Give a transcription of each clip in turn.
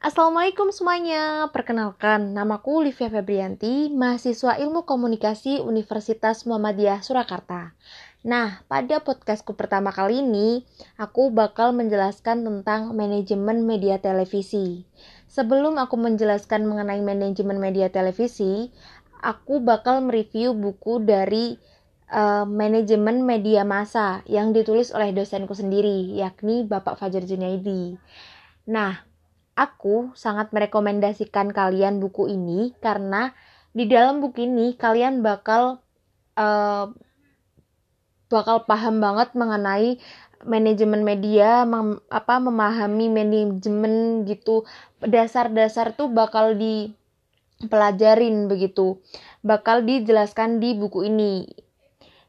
Assalamualaikum semuanya, perkenalkan namaku Livia Febrianti, mahasiswa ilmu komunikasi Universitas Muhammadiyah Surakarta. Nah, pada podcastku pertama kali ini, aku bakal menjelaskan tentang manajemen media televisi. Sebelum aku menjelaskan mengenai manajemen media televisi, aku bakal mereview buku dari uh, manajemen media massa yang ditulis oleh dosenku sendiri, yakni Bapak Fajar Junaidi. Nah, Aku sangat merekomendasikan kalian buku ini karena di dalam buku ini kalian bakal uh, bakal paham banget mengenai manajemen media, mem, apa memahami manajemen gitu. Dasar-dasar tuh bakal dipelajarin begitu. Bakal dijelaskan di buku ini.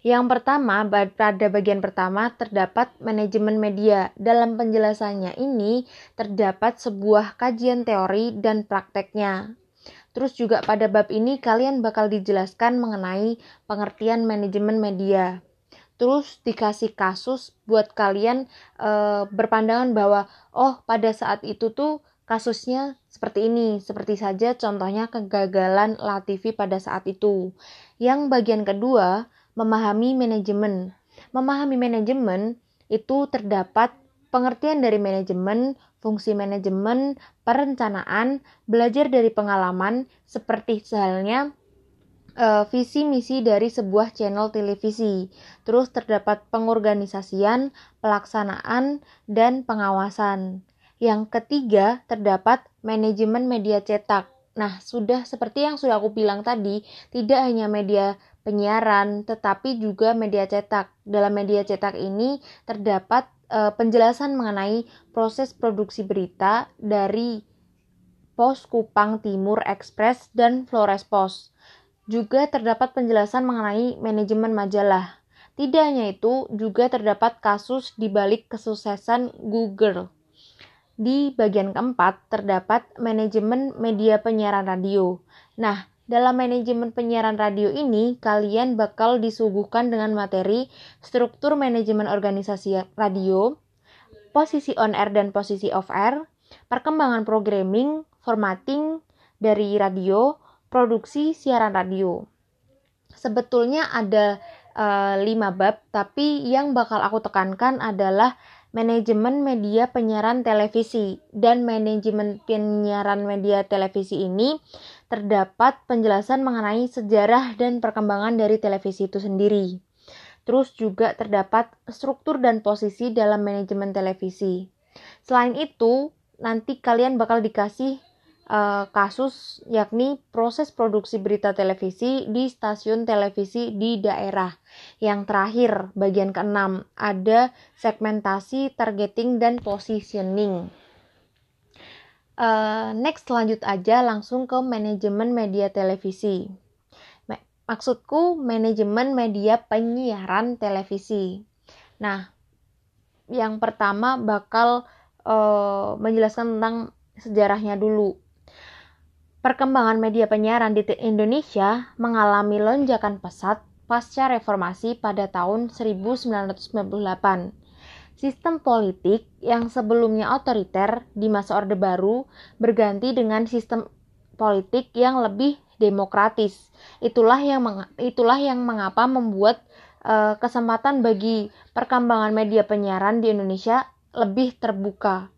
Yang pertama, pada bagian pertama terdapat manajemen media. Dalam penjelasannya ini terdapat sebuah kajian teori dan prakteknya. Terus juga pada bab ini kalian bakal dijelaskan mengenai pengertian manajemen media. Terus dikasih kasus buat kalian e, berpandangan bahwa oh pada saat itu tuh kasusnya seperti ini. Seperti saja contohnya kegagalan Latifi pada saat itu. Yang bagian kedua memahami manajemen. Memahami manajemen itu terdapat pengertian dari manajemen, fungsi manajemen, perencanaan, belajar dari pengalaman, seperti halnya uh, visi misi dari sebuah channel televisi. Terus terdapat pengorganisasian, pelaksanaan, dan pengawasan. Yang ketiga terdapat manajemen media cetak. Nah, sudah seperti yang sudah aku bilang tadi, tidak hanya media penyiaran, tetapi juga media cetak. Dalam media cetak ini terdapat e, penjelasan mengenai proses produksi berita dari Pos Kupang Timur Express dan Flores Post. Juga terdapat penjelasan mengenai manajemen majalah. Tidak hanya itu, juga terdapat kasus di balik kesuksesan Google. Di bagian keempat terdapat manajemen media penyiaran radio. Nah, dalam manajemen penyiaran radio ini, kalian bakal disuguhkan dengan materi struktur manajemen organisasi radio, posisi on air dan posisi off air, perkembangan programming, formatting dari radio, produksi siaran radio. Sebetulnya ada uh, lima bab, tapi yang bakal aku tekankan adalah manajemen media penyiaran televisi dan manajemen penyiaran media televisi ini terdapat penjelasan mengenai sejarah dan perkembangan dari televisi itu sendiri. Terus juga terdapat struktur dan posisi dalam manajemen televisi. Selain itu, nanti kalian bakal dikasih uh, kasus yakni proses produksi berita televisi di stasiun televisi di daerah. Yang terakhir, bagian keenam, ada segmentasi, targeting, dan positioning. Uh, next lanjut aja langsung ke manajemen media televisi. Maksudku manajemen media penyiaran televisi. Nah, yang pertama bakal uh, menjelaskan tentang sejarahnya dulu. Perkembangan media penyiaran di Indonesia mengalami lonjakan pesat pasca reformasi pada tahun 1998 Sistem politik yang sebelumnya otoriter di masa Orde Baru berganti dengan sistem politik yang lebih demokratis. Itulah yang itulah yang mengapa membuat uh, kesempatan bagi perkembangan media penyiaran di Indonesia lebih terbuka.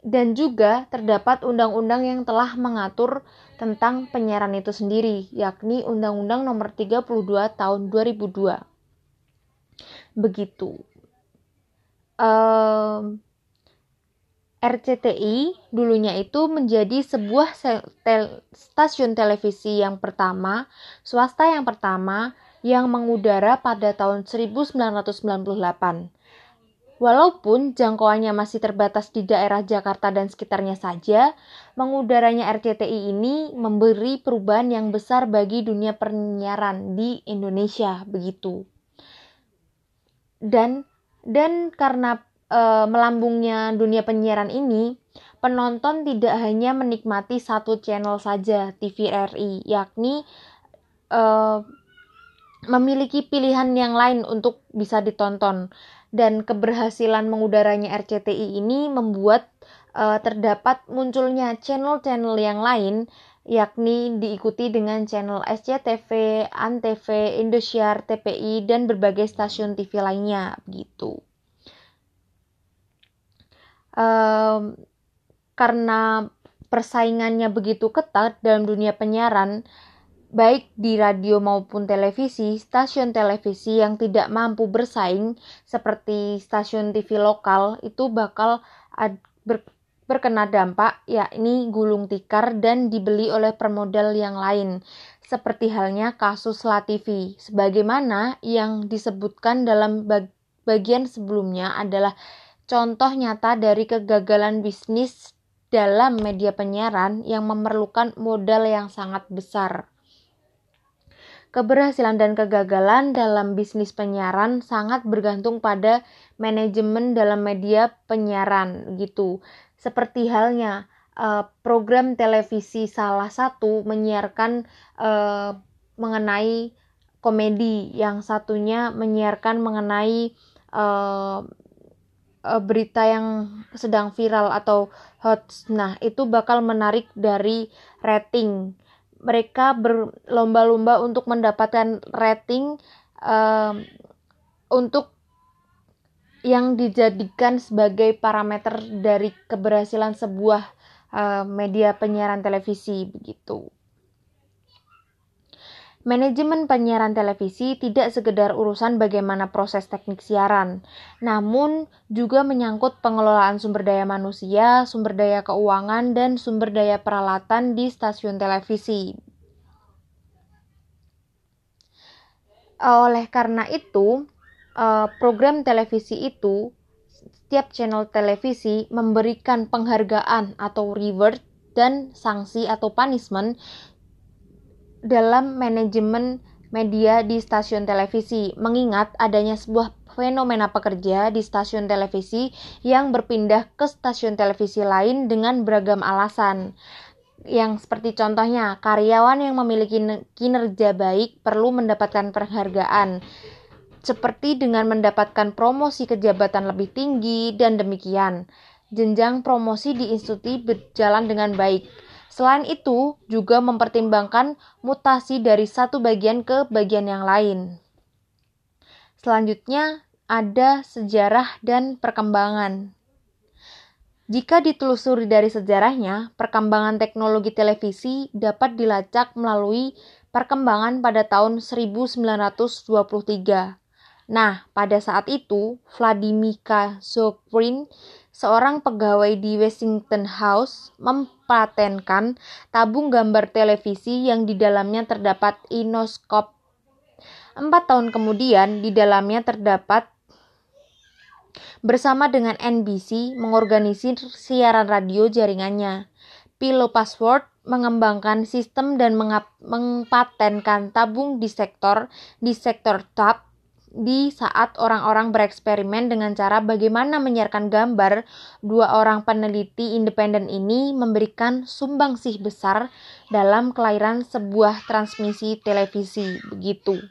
Dan juga terdapat undang-undang yang telah mengatur tentang penyiaran itu sendiri, yakni Undang-Undang Nomor 32 Tahun 2002. Begitu um, RCTI dulunya itu menjadi sebuah tel stasiun televisi yang pertama, swasta yang pertama yang mengudara pada tahun 1998. Walaupun jangkauannya masih terbatas di daerah Jakarta dan sekitarnya saja, mengudaranya RCTI ini memberi perubahan yang besar bagi dunia penyiaran di Indonesia begitu. Dan dan karena e, melambungnya dunia penyiaran ini, penonton tidak hanya menikmati satu channel saja TVRI, yakni e, memiliki pilihan yang lain untuk bisa ditonton. Dan keberhasilan mengudaranya RCTI ini membuat uh, terdapat munculnya channel-channel yang lain yakni diikuti dengan channel SCTV, ANTV, Indosiar, TPI, dan berbagai stasiun TV lainnya begitu. Um, karena persaingannya begitu ketat dalam dunia penyiaran, baik di radio maupun televisi, stasiun televisi yang tidak mampu bersaing seperti stasiun TV lokal itu bakal ber, berkena dampak yakni gulung tikar dan dibeli oleh permodal yang lain seperti halnya kasus La TV sebagaimana yang disebutkan dalam bag, bagian sebelumnya adalah contoh nyata dari kegagalan bisnis dalam media penyiaran yang memerlukan modal yang sangat besar. Keberhasilan dan kegagalan dalam bisnis penyiaran sangat bergantung pada manajemen dalam media penyiaran gitu. Seperti halnya uh, program televisi salah satu menyiarkan uh, mengenai komedi, yang satunya menyiarkan mengenai uh, uh, berita yang sedang viral atau hot. Nah, itu bakal menarik dari rating. Mereka berlomba-lomba untuk mendapatkan rating uh, untuk yang dijadikan sebagai parameter dari keberhasilan sebuah uh, media penyiaran televisi begitu. Manajemen penyiaran televisi tidak sekedar urusan bagaimana proses teknik siaran, namun juga menyangkut pengelolaan sumber daya manusia, sumber daya keuangan, dan sumber daya peralatan di stasiun televisi. Oleh karena itu, eh, program televisi itu, setiap channel televisi memberikan penghargaan atau reward dan sanksi atau punishment dalam manajemen media di stasiun televisi, mengingat adanya sebuah fenomena pekerja di stasiun televisi yang berpindah ke stasiun televisi lain dengan beragam alasan. Yang seperti contohnya, karyawan yang memiliki kinerja baik perlu mendapatkan penghargaan, seperti dengan mendapatkan promosi kejabatan lebih tinggi dan demikian. Jenjang promosi di institusi berjalan dengan baik Selain itu, juga mempertimbangkan mutasi dari satu bagian ke bagian yang lain. Selanjutnya, ada sejarah dan perkembangan. Jika ditelusuri dari sejarahnya, perkembangan teknologi televisi dapat dilacak melalui perkembangan pada tahun 1923. Nah, pada saat itu, Vladimir Zokrin seorang pegawai di Washington House mempatenkan tabung gambar televisi yang di dalamnya terdapat inoskop. Empat tahun kemudian, di dalamnya terdapat bersama dengan NBC mengorganisir siaran radio jaringannya. Pilo Password mengembangkan sistem dan mengapatenkan tabung di sektor di sektor tab di saat orang-orang bereksperimen dengan cara bagaimana menyiarkan gambar, dua orang peneliti independen ini memberikan sumbangsih besar dalam kelahiran sebuah transmisi televisi. Begitu.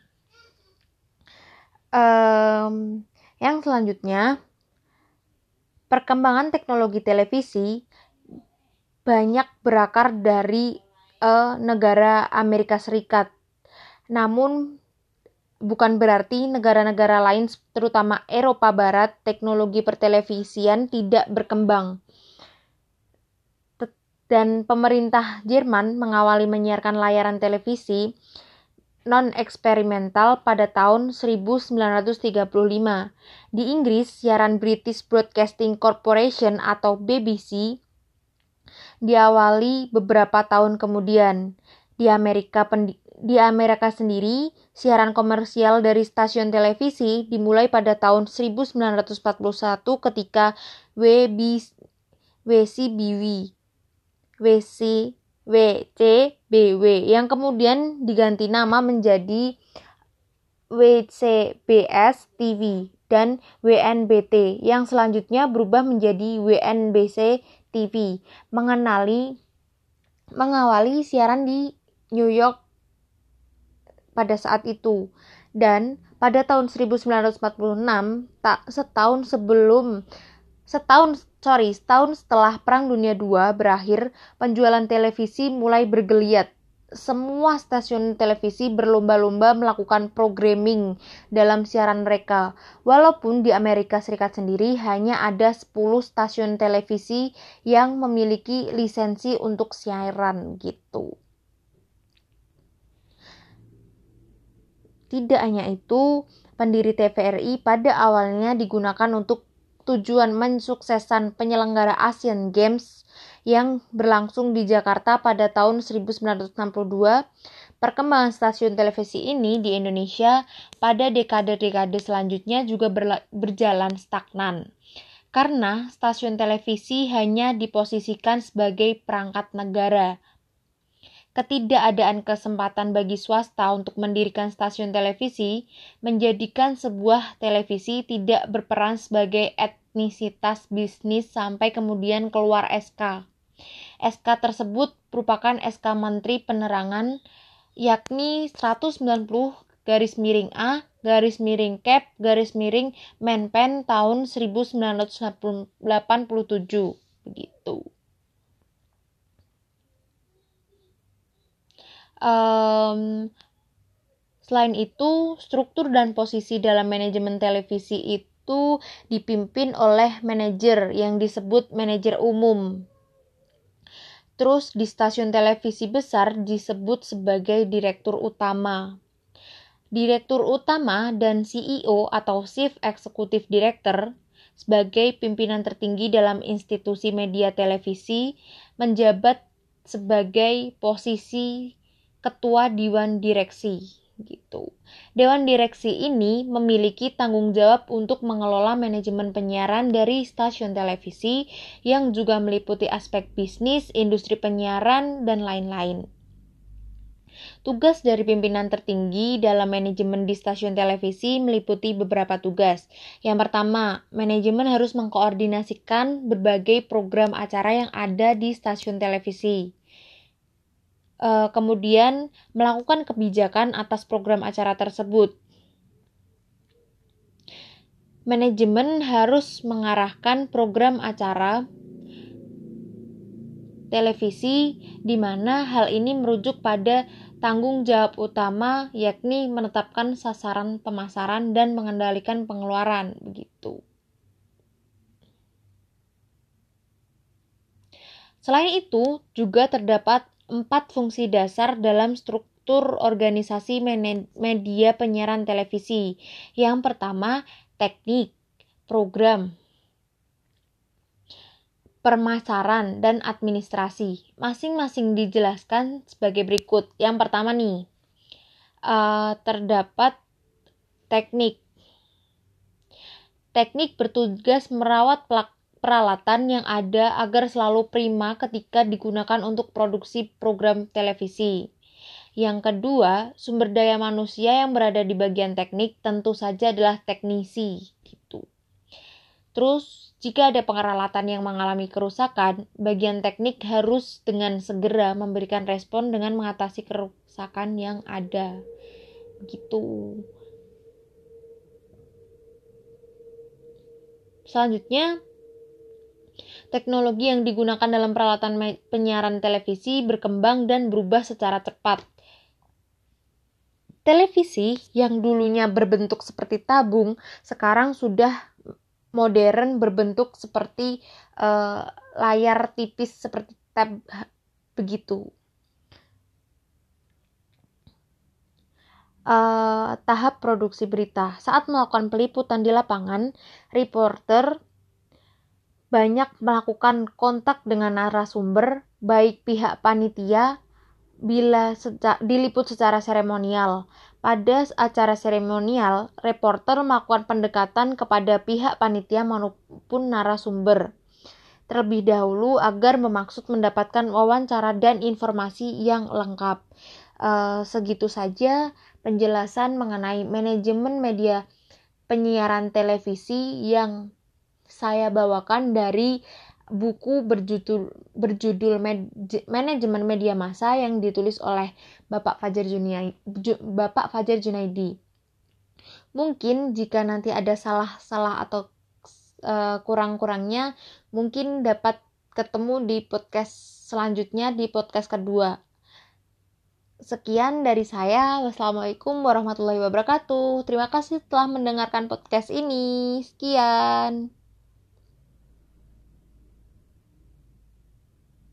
Um, yang selanjutnya, perkembangan teknologi televisi banyak berakar dari uh, negara Amerika Serikat. Namun bukan berarti negara-negara lain terutama Eropa Barat teknologi pertelevisian tidak berkembang. Dan pemerintah Jerman mengawali menyiarkan layaran televisi non-eksperimental pada tahun 1935. Di Inggris, siaran British Broadcasting Corporation atau BBC diawali beberapa tahun kemudian. Di Amerika di Amerika sendiri, siaran komersial dari stasiun televisi dimulai pada tahun 1941 ketika WB, WCBW, WC, WCBW yang kemudian diganti nama menjadi WCBS TV dan WNBT yang selanjutnya berubah menjadi WNBC TV mengenali mengawali siaran di New York pada saat itu. Dan pada tahun 1946, tak setahun sebelum Setahun, sorry, setahun setelah Perang Dunia II berakhir, penjualan televisi mulai bergeliat. Semua stasiun televisi berlomba-lomba melakukan programming dalam siaran mereka. Walaupun di Amerika Serikat sendiri hanya ada 10 stasiun televisi yang memiliki lisensi untuk siaran gitu. Tidak hanya itu, pendiri TVRI pada awalnya digunakan untuk tujuan mensukseskan penyelenggara Asian Games yang berlangsung di Jakarta pada tahun 1962, perkembangan stasiun televisi ini di Indonesia pada dekade-dekade selanjutnya juga berjalan stagnan. Karena stasiun televisi hanya diposisikan sebagai perangkat negara, ketidakadaan kesempatan bagi swasta untuk mendirikan stasiun televisi menjadikan sebuah televisi tidak berperan sebagai etnisitas bisnis sampai kemudian keluar SK. SK tersebut merupakan SK Menteri Penerangan yakni 190 garis miring A garis miring cap garis miring Menpen tahun 1987 begitu. Um, selain itu, struktur dan posisi dalam manajemen televisi itu dipimpin oleh manajer yang disebut manajer umum. Terus di stasiun televisi besar disebut sebagai direktur utama. Direktur utama dan CEO atau Chief Executive Director sebagai pimpinan tertinggi dalam institusi media televisi menjabat sebagai posisi ketua dewan direksi gitu. Dewan direksi ini memiliki tanggung jawab untuk mengelola manajemen penyiaran dari stasiun televisi yang juga meliputi aspek bisnis, industri penyiaran, dan lain-lain. Tugas dari pimpinan tertinggi dalam manajemen di stasiun televisi meliputi beberapa tugas. Yang pertama, manajemen harus mengkoordinasikan berbagai program acara yang ada di stasiun televisi uh, kemudian melakukan kebijakan atas program acara tersebut. Manajemen harus mengarahkan program acara televisi di mana hal ini merujuk pada tanggung jawab utama yakni menetapkan sasaran pemasaran dan mengendalikan pengeluaran begitu. Selain itu, juga terdapat empat fungsi dasar dalam struktur organisasi media penyiaran televisi. Yang pertama, teknik, program, permasaran, dan administrasi. Masing-masing dijelaskan sebagai berikut. Yang pertama nih, uh, terdapat teknik. Teknik bertugas merawat peralatan yang ada agar selalu prima ketika digunakan untuk produksi program televisi. Yang kedua, sumber daya manusia yang berada di bagian teknik tentu saja adalah teknisi gitu. Terus, jika ada peralatan yang mengalami kerusakan, bagian teknik harus dengan segera memberikan respon dengan mengatasi kerusakan yang ada. Gitu. Selanjutnya, teknologi yang digunakan dalam peralatan penyiaran televisi berkembang dan berubah secara cepat. Televisi yang dulunya berbentuk seperti tabung, sekarang sudah modern berbentuk seperti uh, layar tipis seperti tab begitu. Uh, tahap produksi berita. Saat melakukan peliputan di lapangan, reporter banyak melakukan kontak dengan narasumber, baik pihak panitia bila seca diliput secara seremonial. Pada acara seremonial, reporter melakukan pendekatan kepada pihak panitia maupun narasumber terlebih dahulu agar memaksud mendapatkan wawancara dan informasi yang lengkap. E, segitu saja penjelasan mengenai manajemen media penyiaran televisi yang saya bawakan dari buku berjudul berjudul manajemen media massa yang ditulis oleh Bapak Fajar Junaidi, Bapak Fajar Junaidi. Mungkin jika nanti ada salah-salah atau eh, kurang-kurangnya mungkin dapat ketemu di podcast selanjutnya di podcast kedua. Sekian dari saya. Wassalamualaikum warahmatullahi wabarakatuh. Terima kasih telah mendengarkan podcast ini. Sekian.